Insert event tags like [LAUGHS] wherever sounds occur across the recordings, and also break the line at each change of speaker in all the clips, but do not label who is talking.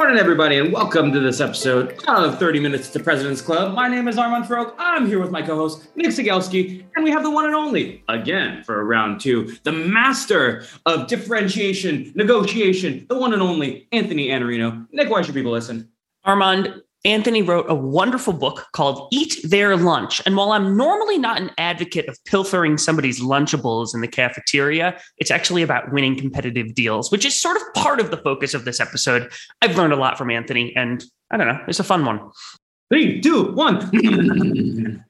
Morning, everybody, and welcome to this episode of 30 Minutes to President's Club. My name is Armand Farrokh. I'm here with my co-host, Nick Cegelski, and we have the one and only, again, for round two, the master of differentiation, negotiation, the one and only, Anthony Iannarino. Nick, why should people listen?
Armand, Anthony wrote a wonderful book called Eat Their Lunch. And while I'm normally not an advocate of pilfering somebody's Lunchables in the cafeteria, it's actually about winning competitive deals, which is sort of part of the focus of this episode. I've learned a lot from Anthony, and I don't know, it's a fun one.
Three, two, one. [LAUGHS]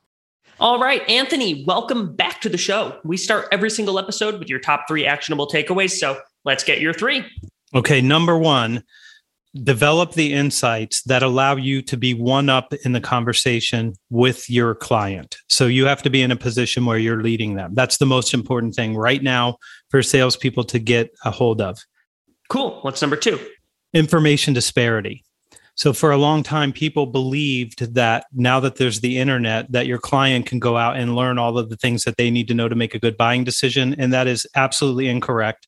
All right, Anthony, welcome back to the show. We start every single episode with your top three actionable takeaways. So let's get your three.
Okay, number one, develop the insights that allow you to be one up in the conversation with your client. So you have to be in a position where you're leading them. That's the most important thing right now for salespeople to get a hold of.
Cool. What's number two?
Information disparity. So for a long time, people believed that now that there's the internet, that your client can go out and learn all of the things that they need to know to make a good buying decision. And that is absolutely incorrect.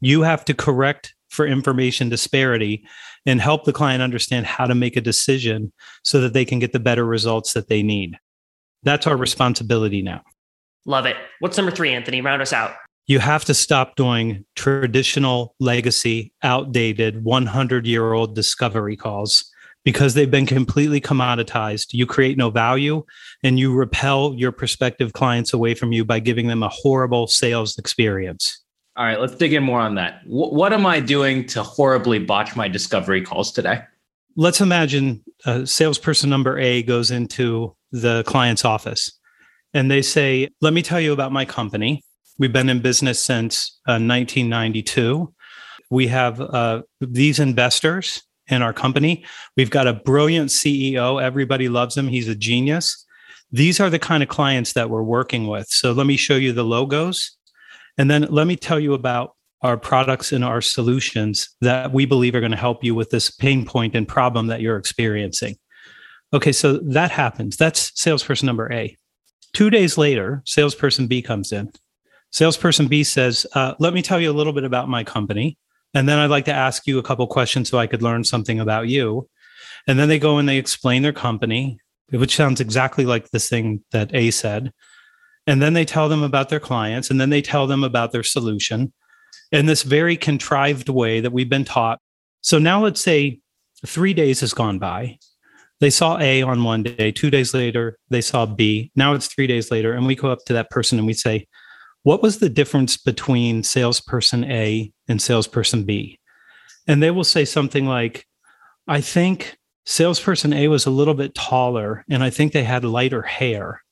You have to correct for information disparity and help the client understand how to make a decision so that they can get the better results that they need. That's our responsibility now.
Love it. What's number three, Anthony? Round us out
you have to stop doing traditional legacy, outdated, 100 year old discovery calls because they've been completely commoditized. You create no value and you repel your prospective clients away from you by giving them a horrible sales experience.
All right, let's dig in more on that. W- what am I doing to horribly botch my discovery calls today?
Let's imagine a salesperson number A goes into the client's office and they say, Let me tell you about my company We've been in business since uh, 1992. We have uh, these investors in our company. We've got a brilliant CEO. Everybody loves him. He's a genius. These are the kind of clients that we're working with. So let me show you the logos. And then let me tell you about our products and our solutions that we believe are going to help you with this pain point and problem that you're experiencing. Okay, so that happens. That's salesperson number A. Two days later, salesperson B comes in. Salesperson B says, uh, Let me tell you a little bit about my company. And then I'd like to ask you a couple questions so I could learn something about you. And then they go and they explain their company, which sounds exactly like this thing that A said. And then they tell them about their clients, and then they tell them about their solution in this very contrived way that we've been taught. So now let's say three days has gone by. They saw A on one day, two days later, they saw B. Now it's three days later, and we go up to that person and we say, what was the difference between salesperson A and salesperson B? And they will say something like, I think salesperson A was a little bit taller and I think they had lighter hair.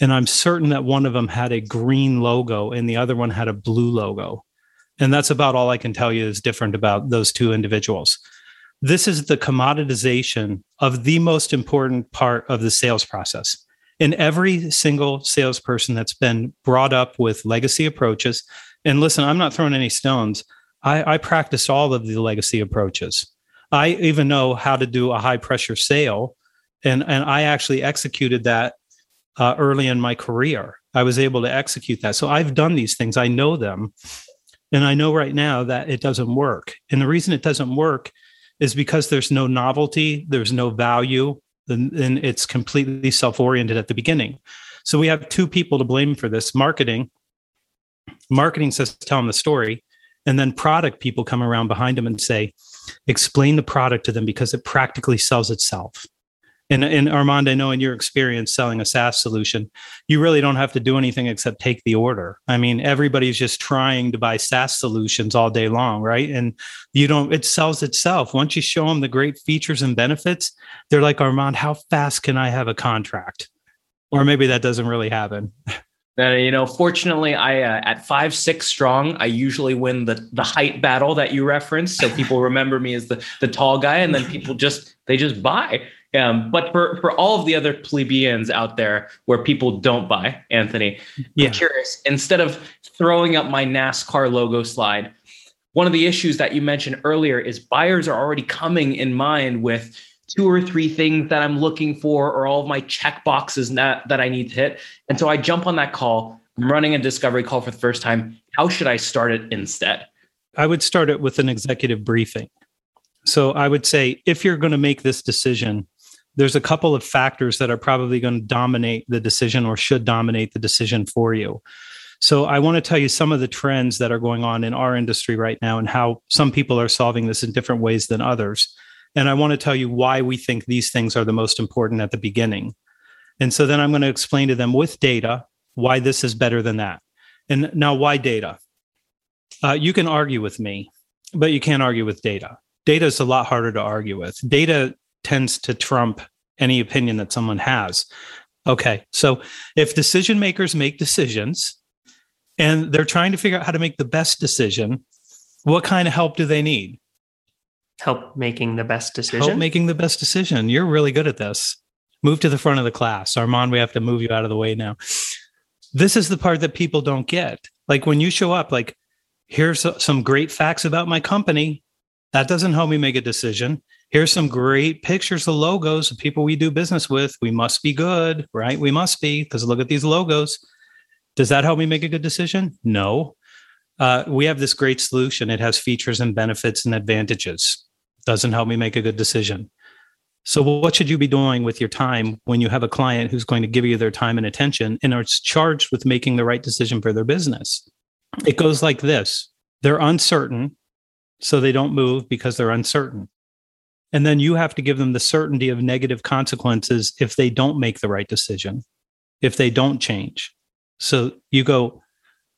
And I'm certain that one of them had a green logo and the other one had a blue logo. And that's about all I can tell you is different about those two individuals. This is the commoditization of the most important part of the sales process in every single salesperson that's been brought up with legacy approaches. And listen, I'm not throwing any stones. I, I practice all of the legacy approaches. I even know how to do a high pressure sale, and and I actually executed that uh, early in my career. I was able to execute that. So I've done these things. I know them, and I know right now that it doesn't work. And the reason it doesn't work is because there's no novelty, there's no value, then, it's completely self-oriented at the beginning. So we have two people to blame for this: marketing. Marketing says tell them the story, and then product people come around behind them and say, explain the product to them because it practically sells itself. And, and Armand, I know in your experience selling a SaaS solution, you really don't have to do anything except take the order. I mean, everybody's just trying to buy SaaS solutions all day long, right? And you don't, it sells itself. Once you show them the great features and benefits, they're like, Armand, how fast can I have a contract? Or maybe that doesn't really happen.
Uh, you know, fortunately, I uh, at five six strong, I usually win the the height battle that you referenced. So people remember me as the the tall guy, and then people just they just buy. Um, but for for all of the other plebeians out there where people don't buy, Anthony, yeah. I'm curious. Instead of throwing up my NASCAR logo slide, one of the issues that you mentioned earlier is buyers are already coming in mind with two or three things that I'm looking for, or all of my check boxes that that I need to hit. And so I jump on that call. I'm running a discovery call for the first time. How should I start it instead?
I would start it with an executive briefing. So I would say if you're going to make this decision, there's a couple of factors that are probably going to dominate the decision or should dominate the decision for you. So I want to tell you some of the trends that are going on in our industry right now and how some people are solving this in different ways than others. And I want to tell you why we think these things are the most important at the beginning. And so then I'm going to explain to them with data why this is better than that. And now, why data? Uh, you can argue with me, but you can't argue with data. Data is a lot harder to argue with. Data tends to trump any opinion that someone has. Okay. So if decision makers make decisions and they're trying to figure out how to make the best decision, what kind of help do they need?
Help making the best decision.
Help making the best decision. You're really good at this. Move to the front of the class. Armand, we have to move you out of the way now. This is the part that people don't get. Like when you show up, like, here's some great facts about my company. That doesn't help me make a decision here's some great pictures of logos of people we do business with. We must be good, right? We must be because look at these logos. Does that help me make a good decision? No. Uh, we have this great solution. It has features and benefits and advantages. Doesn't help me make a good decision. So, what should you be doing with your time when you have a client who's going to give you their time and attention and are charged with making the right decision for their business? It goes like this they're uncertain, so they don't move because they're uncertain. And then you have to give them the certainty of negative consequences if they don't make the right decision, if they don't change. So you go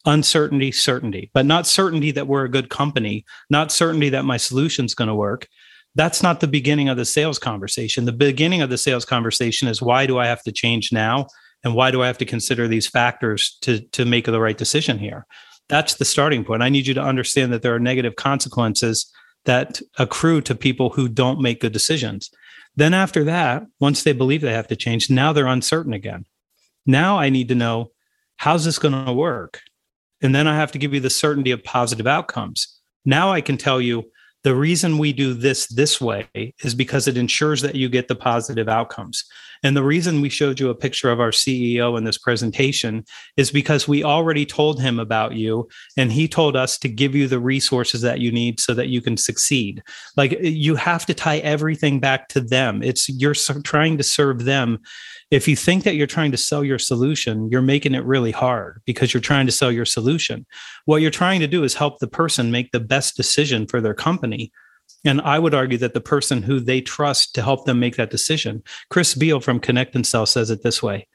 uncertainty, certainty, but not certainty that we're a good company, not certainty that my solution's going to work. That's not the beginning of the sales conversation. The beginning of the sales conversation is why do I have to change now? And why do I have to consider these factors to, to make the right decision here? That's the starting point. I need you to understand that there are negative consequences that accrue to people who don't make good decisions. Then, after that, once they believe they have to change, now they're uncertain again. Now I need to know how's this going to work? And then I have to give you the certainty of positive outcomes. Now I can tell you the reason we do this this way is because it ensures that you get the positive outcomes. And the reason we showed you a picture of our CEO in this presentation is because we already told him about you and he told us to give you the resources that you need so that you can succeed. Like you have to tie everything back to them. It's you're trying to serve them if you think that you're trying to sell your solution, you're making it really hard because you're trying to sell your solution. What you're trying to do is help the person make the best decision for their company. And I would argue that the person who they trust to help them make that decision, Chris Beall from Connect and Sell says it this way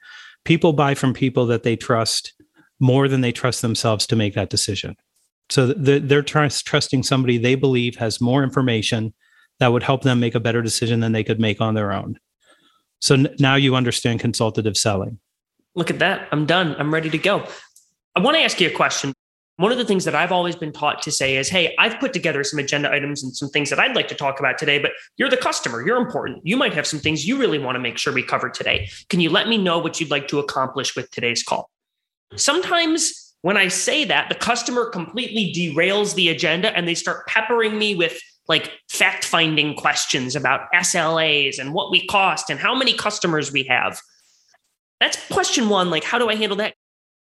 people buy from people that they trust more than they trust themselves to make that decision. So they're trusting somebody they believe has more information that would help them make a better decision than they could make on their own. So n- now you understand consultative selling.
Look at that. I'm done. I'm ready to go. I want to ask you a question. One of the things that I've always been taught to say is, Hey, I've put together some agenda items and some things that I'd like to talk about today, but you're the customer. You're important. You might have some things you really want to make sure we cover today. Can you let me know what you'd like to accomplish with today's call? Sometimes when I say that, the customer completely derails the agenda and they start peppering me with like fact finding questions about SLAs and what we cost and how many customers we have. That's question one. Like, how do I handle that?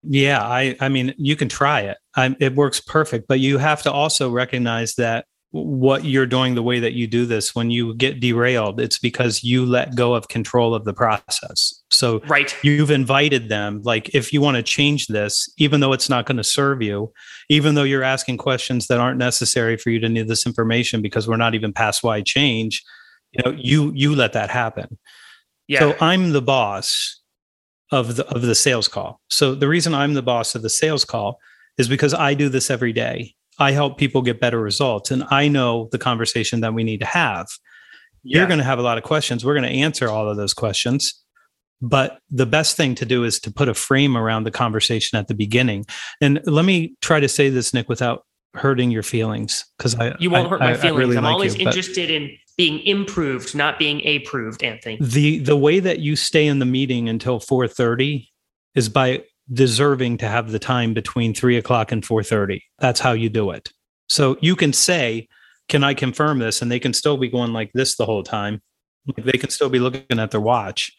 Yeah, I, I mean, you can try it. I, it works perfect, but you have to also recognize that what you're doing the way that you do this when you get derailed it's because you let go of control of the process. So
right.
you've invited them like if you want to change this even though it's not going to serve you even though you're asking questions that aren't necessary for you to need this information because we're not even past why change you know you you let that happen. Yeah. so i'm the boss of the of the sales call. So the reason i'm the boss of the sales call is because i do this every day I help people get better results. And I know the conversation that we need to have. Yeah. You're going to have a lot of questions. We're going to answer all of those questions. But the best thing to do is to put a frame around the conversation at the beginning. And let me try to say this, Nick, without hurting your feelings, because I
you won't
I,
hurt my
I,
feelings.
really
I'm
like
always
you,
interested in being improved, not being approved, Anthony.
The the way that you stay in the meeting until 4:30 is by deserving to have the time between three o'clock and 4.30 that's how you do it. So you can say can i confirm this? And they can still be going like this the whole time. They can still be looking at their watch.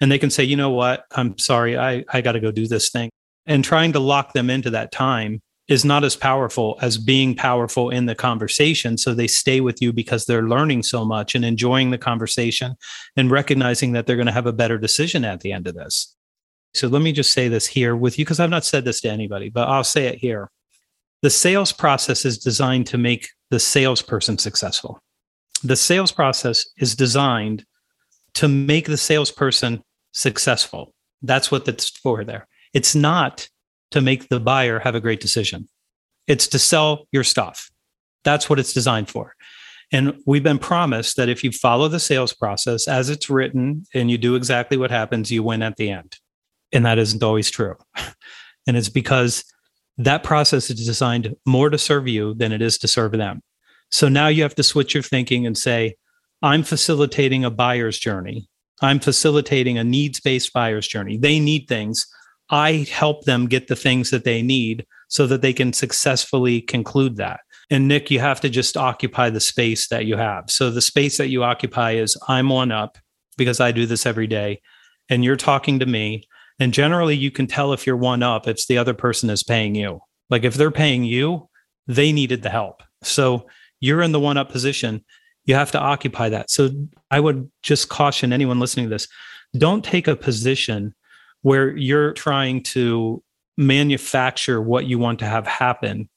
And they can say you know what? I'm sorry. I, I got to go do this thing. And trying to lock them into that time is not as powerful as being powerful in the conversation. So they stay with you because they're learning so much and enjoying the conversation and recognizing that they're going to have a better decision at the end of this. So let me just say this here with you because I've not said this to anybody, but I'll say it here. The sales process is designed to make the salesperson successful. The sales process is designed to make the salesperson successful. That's what that's for there. It's not to make the buyer have a great decision. It's to sell your stuff. That's what it's designed for. And we've been promised that if you follow the sales process as it's written and you do exactly what happens, you win at the end. And that isn't always true. And it's because that process is designed more to serve you than it is to serve them. So now you have to switch your thinking and say, I'm facilitating a buyer's journey. I'm facilitating a needs based buyer's journey. They need things. I help them get the things that they need so that they can successfully conclude that. And Nick, you have to just occupy the space that you have. So the space that you occupy is I'm one up because I do this every day. And you're talking to me. And generally, you can tell if you're one up if the other person is paying you. Like if they're paying you, they needed the help. So you're in the one up position. You have to occupy that. So I would just caution anyone listening to this don't take a position where you're trying to manufacture what you want to have happen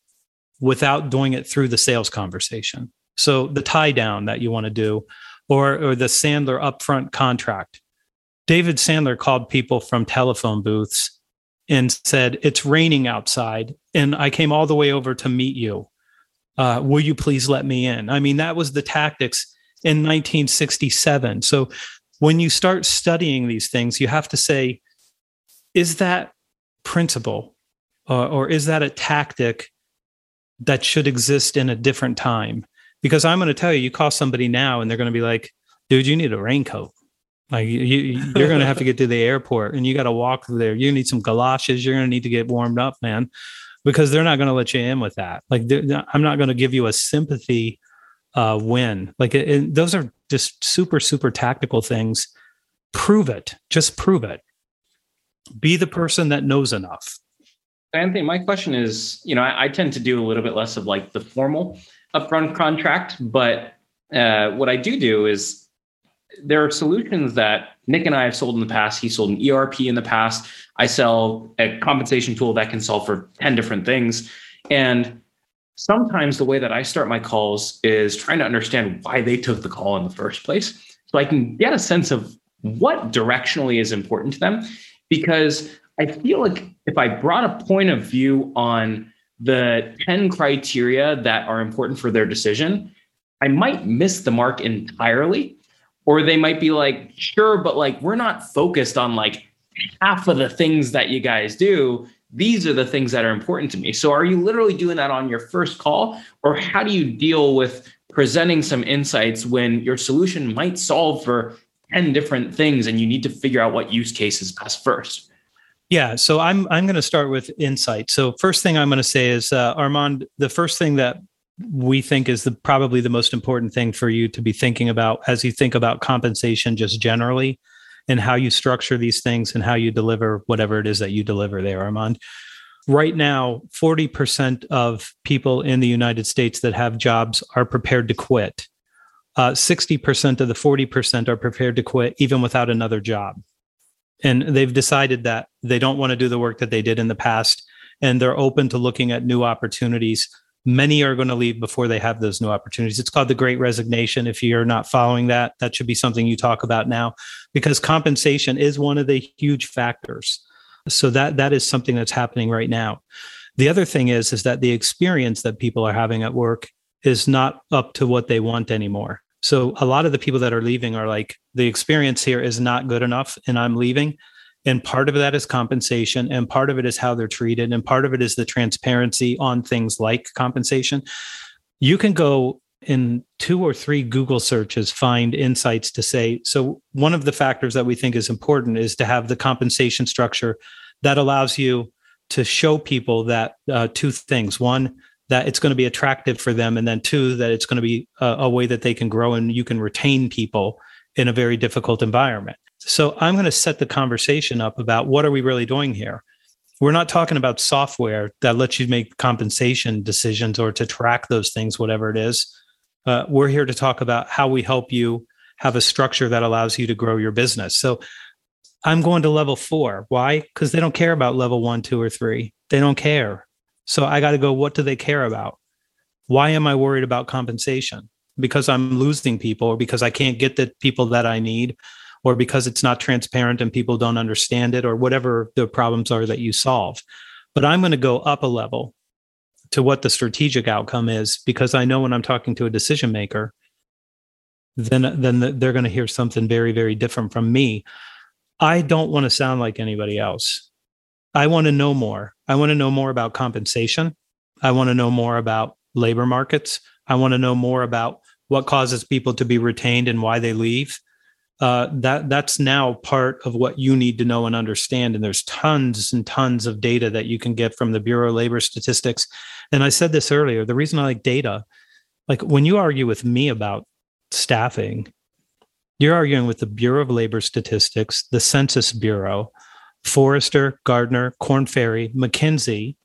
without doing it through the sales conversation. So the tie down that you want to do, or, or the Sandler upfront contract. David Sandler called people from telephone booths and said, It's raining outside, and I came all the way over to meet you. Uh, will you please let me in? I mean, that was the tactics in 1967. So when you start studying these things, you have to say, is that principle uh, or is that a tactic that should exist in a different time? Because I'm going to tell you, you call somebody now and they're going to be like, dude, you need a raincoat. Like you, you're going to have to get to the airport and you got to walk there. You need some galoshes. You're going to need to get warmed up, man, because they're not going to let you in with that. Like I'm not going to give you a sympathy uh, win. Like those are just super, super tactical things. Prove it. Just prove it. Be the person that knows enough.
Anthony, my question is, you know, I, I, tend to do a little bit less of like the formal upfront contract, but uh, what I do do is there are solutions that Nick and I have sold in the past. He sold an ERP in the past. I sell a compensation tool that can solve for 10 different things. And sometimes the way that I start my calls is trying to understand why they took the call in the first place. So I can get a sense of what directionally is important to them. Because I feel like if I brought a point of view on the 10 criteria that are important for their decision, I might miss the mark entirely. Or they might be like, sure, but like we're not focused on like half of the things that you guys do. These are the things that are important to me. So are you literally doing that on your first call? Or how do you deal with presenting some insights when your solution might solve for 10 different things and you need to figure out what use case is best first?
Yeah, so I'm I'm going to start with insight. So first thing I'm going to say is uh, Armand, the first thing that we think is the probably the most important thing for you to be thinking about as you think about compensation just generally and how you structure these things and how you deliver whatever it is that you deliver there, Armand. Right now, 40% of people in the United States that have jobs are prepared to quit. Uh, 60% of the 40% are prepared to quit even without another job and they've decided that they don't want to do the work that they did in the past and they're open to looking at new opportunities many are going to leave before they have those new opportunities. It's called the great resignation. If you're not following that that should be something you talk about now because compensation is one of the huge factors. So that that is something that's happening right now. The other thing is is that the experience that people are having at work is not up to what they want anymore. So a lot of the people that are leaving are like, the experience here is not good enough and I'm leaving. And part of that is compensation, and part of it is how they're treated, and part of it is the transparency on things like compensation. You can go in two or three Google searches, find insights to say, so one of the factors that we think is important is to have the compensation structure that allows you to show people that uh, two things. One, that it's going to be attractive for them and then two that it's going to be a, a, way that they can grow and you can retain people in a very difficult environment so i'm going to set the conversation up about what are we really doing here. We're not talking about software that lets you make compensation decisions or to track those things whatever it is. Uh, we're here to talk about how we help you have a structure that allows you to grow your business. So i'm going to level four. Why? Because they don't care about level one two or three. They don't care. So I got to go, what do they care about? Why am I worried about compensation? Because I'm losing people, or because I can't get the people that I need, or because it's not transparent and people don't understand it, or whatever the problems are that you solve. But I'm going to go up a level to what the strategic outcome is because I know when I'm talking to a decision maker, then then they're going to hear something very very different from me. I don't want to sound like anybody else. I want to know more. I want to know more about compensation. I want to know more about labor markets. I want to know more about what causes people to be retained and why they leave. Uh, that that's now part of what you need to know and understand. And there's tons and tons of data that you can get from the Bureau of Labor Statistics. And I said this earlier. The reason I like data, like when you argue with me about staffing, you're arguing with the Bureau of Labor Statistics, the Census Bureau, Forrester, Gartner, Korn Ferry, McKinsey,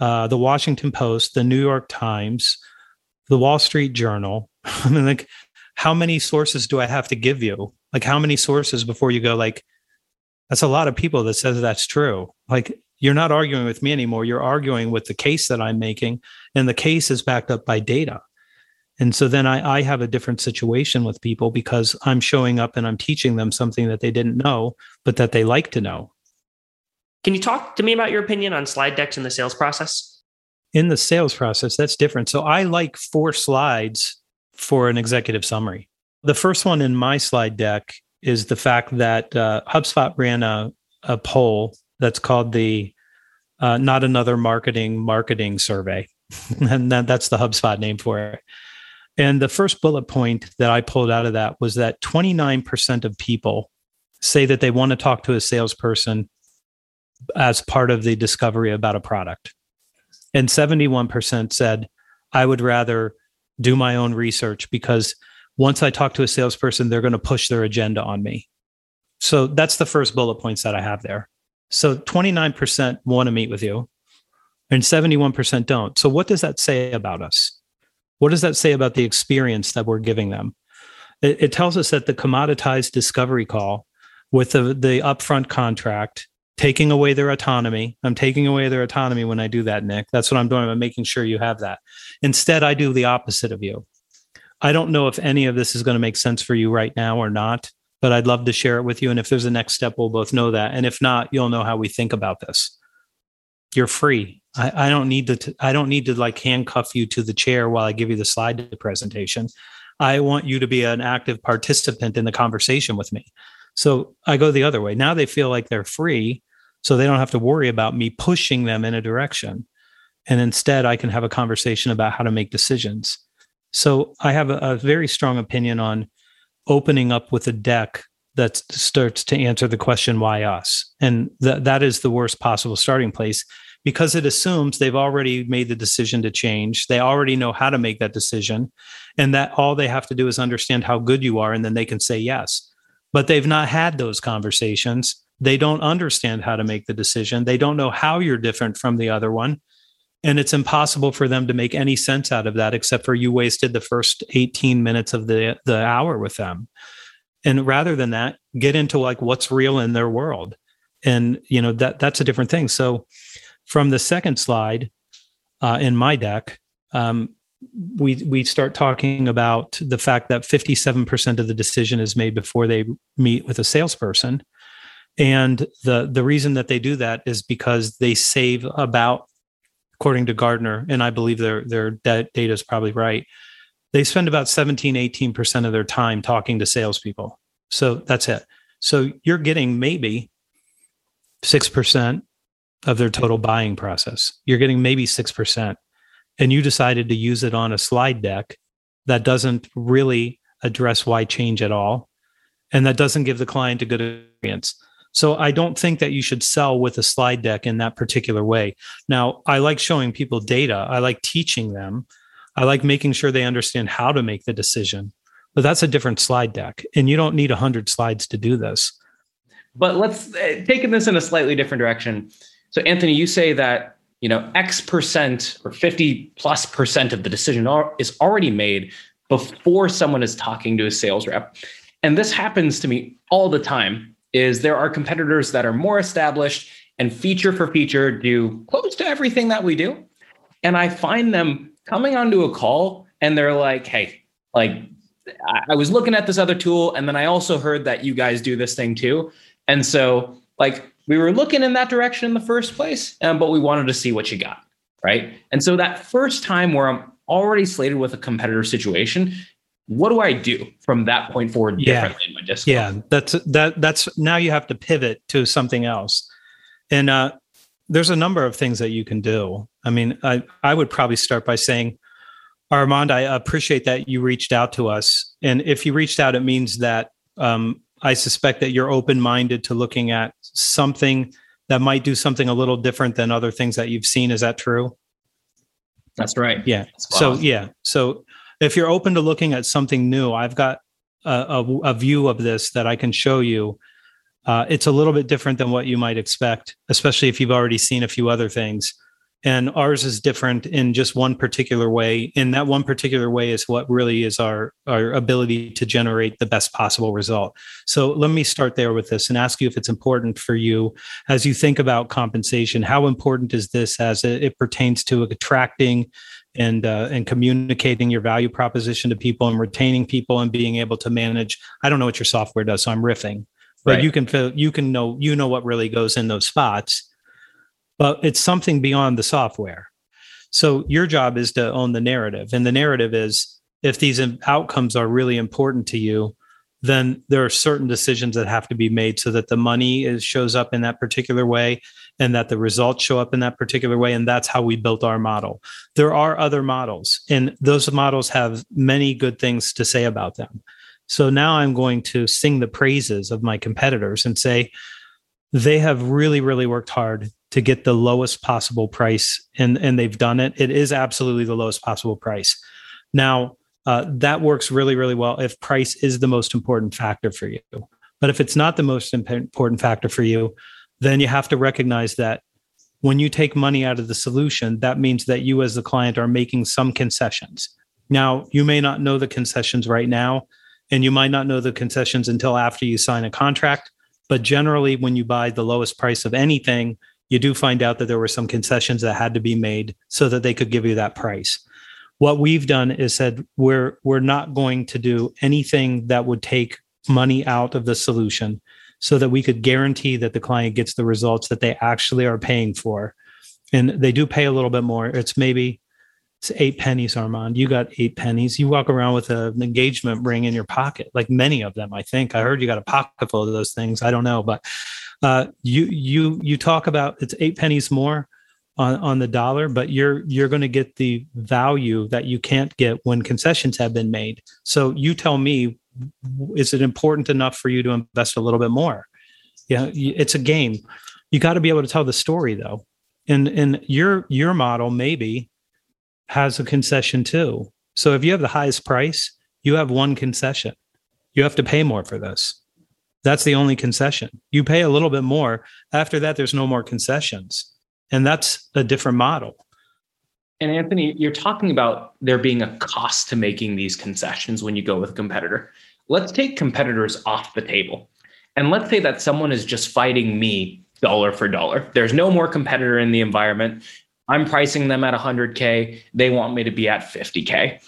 uh, the Washington Post, the New York Times, the Wall Street Journal. [LAUGHS] I mean, like, how many sources do I have to give you? Like, how many sources before you go, like, that's a lot of people that says that's true. Like, you're not arguing with me anymore. You're arguing with the case that I'm making, and the case is backed up by data. And so then I, I have a different situation with people because I'm showing up and I'm teaching them something that they didn't know, but that they like to know.
Can you talk to me about your opinion on slide decks in the sales process?
In the sales process, that's different. So I like four slides for an executive summary. The first one in my slide deck is the fact that uh, HubSpot ran a, a poll that's called the uh, Not Another Marketing Marketing Survey. [LAUGHS] and that, that's the HubSpot name for it. And the first bullet point that I pulled out of that was that 29% of people say that they want to talk to a salesperson as part of the discovery about a product. And 71% said, I would rather do my own research because once I talk to a salesperson, they're going to push their agenda on me. So that's the first bullet points that I have there. So 29% want to meet with you and 71% don't. So what does that say about us? What does that say about the experience that we're giving them? It, it tells us that the commoditized discovery call with the, the upfront contract, taking away their autonomy. I'm taking away their autonomy when I do that, Nick. That's what I'm doing. I'm making sure you have that. Instead, I do the opposite of you. I don't know if any of this is going to make sense for you right now or not, but I'd love to share it with you. And if there's a next step, we'll both know that. And if not, you'll know how we think about this. You're free. I, I don't need to. T- I don't need to like handcuff you to the chair while I give you the slide presentation. I want you to be an active participant in the conversation with me. So I go the other way. Now they feel like they're free, so they don't have to worry about me pushing them in a direction. And instead, I can have a conversation about how to make decisions. So I have a, a very strong opinion on opening up with a deck that starts to answer the question, why us? And that that is the worst possible starting place because it assumes they've already made the decision to change. They already know how to make that decision. And that all they have to do is understand how good you are, and then they can say yes. But they've not had those conversations. They don't understand how to make the decision. They don't know how you're different from the other one. And it's impossible for them to make any sense out of that, except for you wasted the first 18 minutes of the, the hour with them. And rather than that, get into like what's real in their world. And you know, that that's a different thing. So from the second slide uh, in my deck, um, we we start talking about the fact that 57% of the decision is made before they meet with a salesperson. And the the reason that they do that is because they save about, according to Gartner and I believe their their data is probably right, they spend about 17, 18% of their time talking to salespeople. So that's it. So you're getting maybe 6% of their total buying process. You're getting maybe 6%. And you decided to use it on a slide deck that doesn't really address why change at all. And that doesn't give the client a good experience. So I don't think that you should sell with a slide deck in that particular way. Now, I like showing people data, I like teaching them, I like making sure they understand how to make the decision. But that's a different slide deck. And you don't need 100 slides to do this.
But let's uh, taking this in a slightly different direction. So, Anthony, you say that you know X percent or 50 plus percent of the decision is already made before someone is talking to a sales rep. And this happens to me all the time is there are competitors that are more established and feature for feature do close to everything that we do. And I find them coming onto a call and they're like, hey, like I was looking at this other tool and then I also heard that you guys do this thing too. And so like we were looking in that direction in the first place, um, but we wanted to see what you got. Right. And so that first time where I'm already slated with a competitor situation, what do I do from that point forward
yeah.
in my?
Yeah, that's that that's now you have to pivot to something else. And uh there's a number of things that you can do. I mean, I I would probably start by saying Armand, I appreciate that you reached out to us. And if you reached out, it means that um, I suspect that you're open minded to looking at something that might do something a little different than other things that you've seen. Is that true?
That's right.
Yeah. So, yeah. So, if you're open to looking at something new, I've got a, a, a view of this that I can show you. Uh, it's a little bit different than what you might expect, especially if you've already seen a few other things and ours is different in just one particular way. And that one particular way is what really is our our ability to generate the best possible result. So let me start there with this and ask you if it's important for you as you think about compensation. How important is this as it, it pertains to attracting and uh, and communicating your value proposition to people and retaining people and being able to manage? I don't know what your software does so i'm riffing. But right. you can feel you can know you know what really goes in those spots but it's something beyond the software. So your job is to own the narrative. And the narrative is if these outcomes are really important to you, then there are certain decisions that have to be made so that the money is shows up in that particular way and that the results show up in that particular way and that's how we built our model there are other models and those models have many good things to say about them so now i'm going to sing the praises of my competitors and say they have really really worked hard to get the lowest possible price and and they've done it. It is absolutely the lowest possible price. Now uh, that works really really well if price is the most important factor for you. But if it's not the most important factor for you then you have to recognize that when you take money out of the solution that means that you as the client are making some concessions. Now you may not know the concessions right now and you might not know the concessions until after you sign a contract but generally when you buy the lowest price of anything you do find out that there were some concessions that had to be made so that they could give you that price. What we've done is said we're we're not going to do anything that would take money out of the solution so that we could guarantee that the client gets the results that they actually are paying for. And they do pay a little bit more. It's maybe it's eight pennies armand. You got eight pennies. You walk around with an engagement ring in your pocket like many of them i think. I heard you got a pocket full of those things. I don't know but uh, you you you talk about it's eight pennies more on, on the dollar, but you're you're going to get the value that you can't get when concessions have been made. So you tell me, is it important enough for you to invest a little bit more? Yeah, it's a game. You got to be able to tell the story though, and and your your model maybe has a concession too. So if you have the highest price, you have one concession. You have to pay more for this. That's the only concession. You pay a little bit more. After that, there's no more concessions. And that's a different model.
And Anthony, you're talking about there being a cost to making these concessions when you go with a competitor. Let's take competitors off the table. And let's say that someone is just fighting me dollar for dollar. There's no more competitor in the environment. I'm pricing them at 100K. They want me to be at 50K.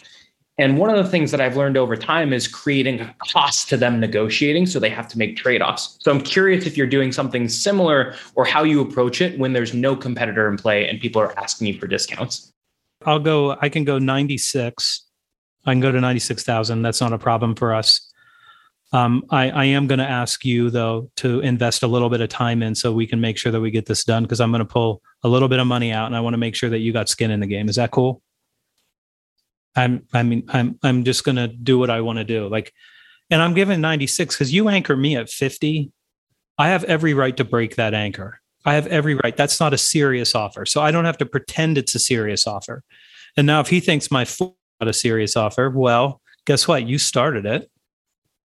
And one of the things that I've learned over time is creating a cost to them negotiating. So they have to make trade offs. So I'm curious if you're doing something similar or how you approach it when there's no competitor in play and people are asking you for discounts.
I'll go, I can go 96. I can go to 96,000. That's not a problem for us. Um, I, I am going to ask you, though, to invest a little bit of time in so we can make sure that we get this done because I'm going to pull a little bit of money out and I want to make sure that you got skin in the game. Is that cool? I'm I mean I'm I'm just going to do what I want to do. Like and I'm giving 96 cuz you anchor me at 50. I have every right to break that anchor. I have every right. That's not a serious offer. So I don't have to pretend it's a serious offer. And now if he thinks my not a serious offer, well, guess what? You started it.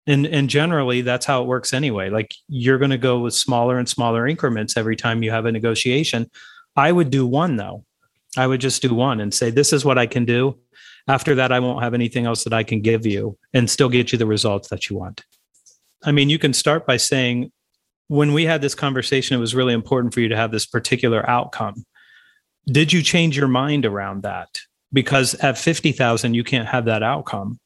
And and generally that's how it works anyway. Like you're going to go with smaller and smaller increments every time you have a negotiation. I would do one though. I would just do one and say this is what I can do after that, I won't have anything else that I can give you and still get you the results that you want. I mean, you can start by saying, when we had this conversation, it was really important for you to have this particular outcome. Did you change your mind around that? Because at 50,000, you can't have that outcome.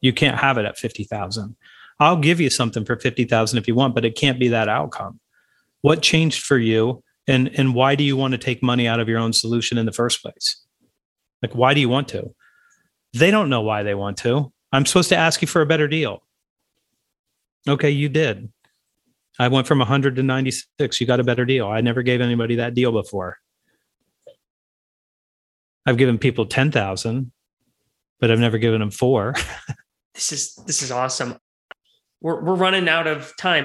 You can't have it at 50,000. I'll give you something for 50,000 if you want, but it can't be that outcome. What changed for you? And, and why do you want to take money out of your own solution in the first place? Like, why do you want to? They don't know why they want to. I'm supposed to ask you for a better deal. Okay, you did. I went from 100 to 96. You got a better deal. I never gave anybody that deal before. I've given people 10,000, but I've never given them 4. [LAUGHS]
this is this is awesome. We're we're running out of time.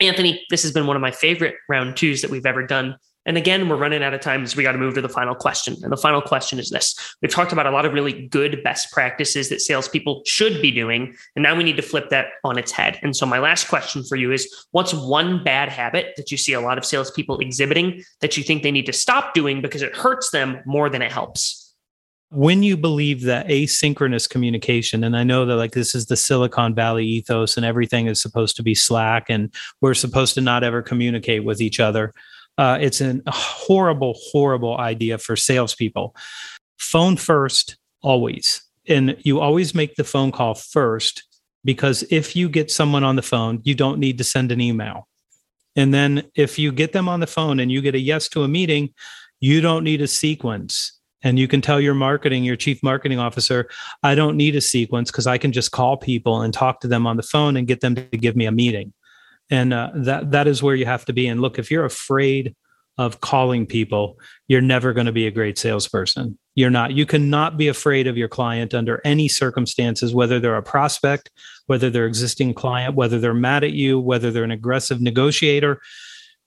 Anthony, this has been one of my favorite round twos that we've ever done. And again, we're running out of time, so we got to move to the final question. And the final question is this We've talked about a lot of really good best practices that salespeople should be doing. And now we need to flip that on its head. And so, my last question for you is what's one bad habit that you see a lot of salespeople exhibiting that you think they need to stop doing because it hurts them more than it helps?
when you believe that asynchronous communication and i know that like this is the silicon valley ethos and everything is supposed to be slack and we're supposed to not ever communicate with each other uh, it's a horrible, horrible idea for salespeople. Phone first, always. And you always make the phone call first because if you get someone on the phone, you don't need to send an email. And then if you get them on the phone and you get a yes to a meeting, you don't need a sequence. And you can tell your marketing, your chief marketing officer, I don't need a sequence because I can just call people and talk to them on the phone and get them to give me a meeting. And uh, that that is where you have to be. And look, if you're afraid of calling people, you're never going to be a great salesperson. You're not. You cannot be afraid of your client under any circumstances, whether they're a prospect, whether they're existing client, whether they're mad at you, whether they're an aggressive negotiator.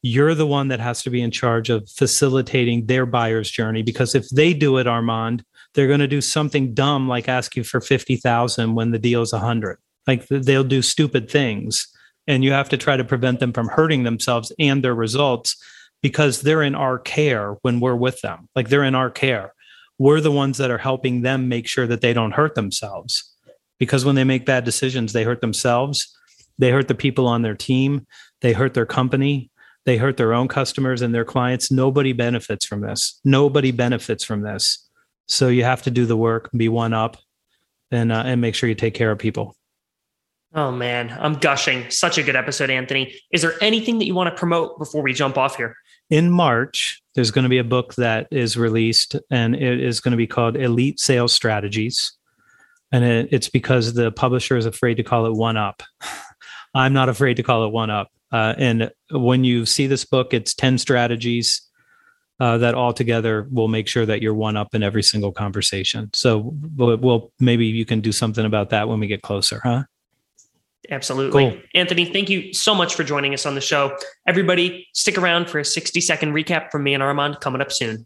You're the one that has to be in charge of facilitating their buyer's journey because if they do it, Armand, they're going to do something dumb like ask you for 50,000 when the deal is 100. Like they'll do stupid things and you have to try to prevent them from hurting themselves and their results because they're in our care when we're with them. Like they're in our care. We're the ones that are helping them make sure that they don't hurt themselves. Because when they make bad decisions, they hurt themselves, they hurt the people on their team, they hurt their company, they hurt their own customers and their clients. Nobody benefits from this. Nobody benefits from this. So you have to do the work, be one up, and uh, and make sure you take care of people.
Oh man, I'm gushing. Such a good episode, Anthony. Is there anything that you want to promote before we jump off here?
in March, there's going to be a book that is released, and it is going to be called Elite Sales Strategies. And it, it's because the publisher is afraid to call it One Up. [LAUGHS] I'm not afraid to call it One Up. Uh, and when you see this book, it's 10 strategies uh, that all together will make sure that you're one up in every single conversation. So we'll, we'll maybe you can do something about that when we get closer, huh?
Absolutely. Cool. Anthony, thank you so much for joining us on the show. Everybody, stick around for a 60 second recap from me and Armand coming up soon.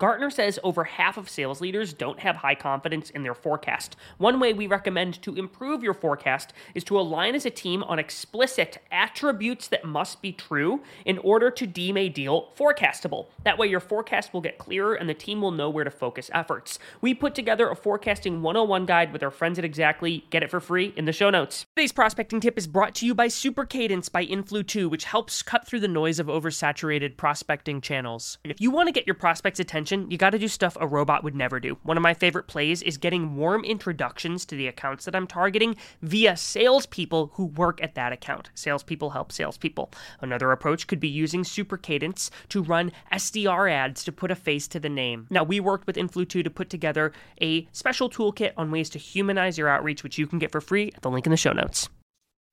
Gartner says over half of sales leaders don't have high confidence in their forecast. One way we recommend to improve your forecast is to align as a team on explicit attributes that must be true in order to deem a deal forecastable. That way, your forecast will get clearer and the team will know where to focus efforts. We put together a forecasting 101 guide with our friends at Exactly. Get it for free in the show notes. Today's prospecting tip is brought to you by Super Cadence by Influ2, which helps cut through the noise of oversaturated prospecting channels. If you want to get your prospects' attention, you got to do stuff a robot would never do. One of my favorite plays is getting warm introductions to the accounts that I'm targeting via salespeople who work at that account. Salespeople help salespeople. Another approach could be using Super Cadence to run SDR ads to put a face to the name. Now, we worked with Influ2 to put together a special toolkit on ways to humanize your outreach, which you can get for free at the link in the show notes.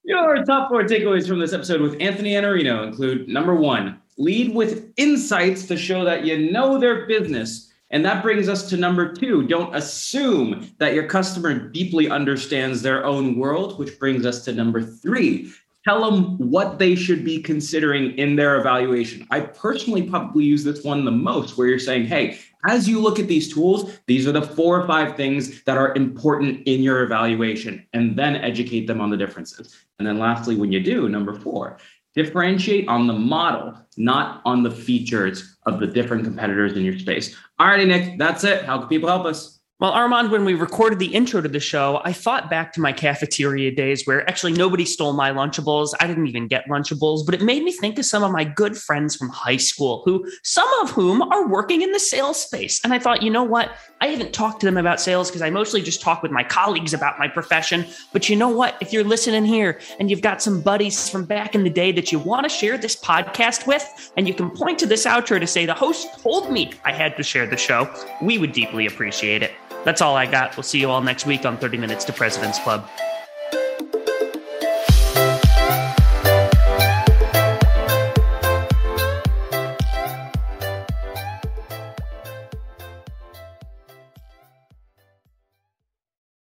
Your top four takeaways from this episode with Anthony Iannarino include number one, lead with insights to show that you know their business. And that brings us to number two. Don't assume that your customer deeply understands their own world, which brings us to number three. Tell them what they should be considering in their evaluation. I personally probably use this one the most, where you're saying, hey, as you look at these tools, these are the four or five things that are important in your evaluation, and then educate them on the differences. And then lastly, when you do, number four, differentiate on the model, not on the features of the different competitors in your space. All righty, Nick, that's it. How can people help us?
Well, Armand, when we recorded the intro to the show, I thought back to my cafeteria days where actually nobody stole my Lunchables. I didn't even get Lunchables, but it made me think of some of my good friends from high school who, some of whom are working in the sales space. And I thought, you know what? I haven't talked to them about sales because I mostly just talk with my colleagues about my profession. But you know what? If you're listening here and you've got some buddies from back in the day that you want to share this podcast with, and you can point to this outro to say, the host told me I had to share the show, we would deeply appreciate it. That's all I got. We'll see you all next week on 30 Minutes to President's Club.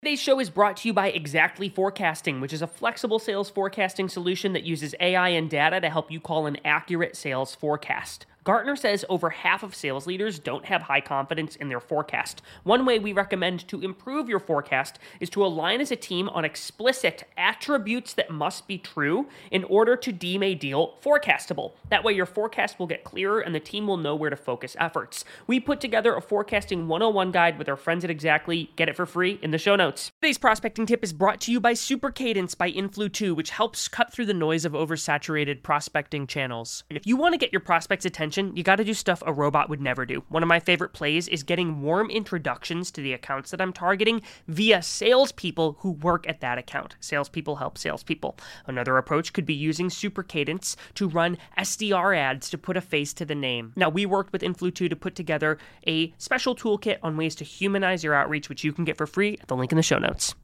Today's show is brought to you by Exactly Forecasting, which is a flexible sales forecasting solution that uses AI and data to help you call an accurate sales forecast. Gartner says over half of sales leaders don't have high confidence in their forecast. One way we recommend to improve your forecast is to align as a team on explicit attributes that must be true in order to deem a deal forecastable. That way, your forecast will get clearer and the team will know where to focus efforts. We put together a forecasting 101 guide with our friends at Exactly. Get it for free in the show notes. Today's prospecting tip is brought to you by Super Cadence by Influ2, which helps cut through the noise of oversaturated prospecting channels. If you want to get your prospects' attention, you got to do stuff a robot would never do. One of my favorite plays is getting warm introductions to the accounts that I'm targeting via salespeople who work at that account. Salespeople help salespeople. Another approach could be using Super Cadence to run SDR ads to put a face to the name. Now, we worked with Influ2 to put together a special toolkit on ways to humanize your outreach, which you can get for free at the link in the show notes.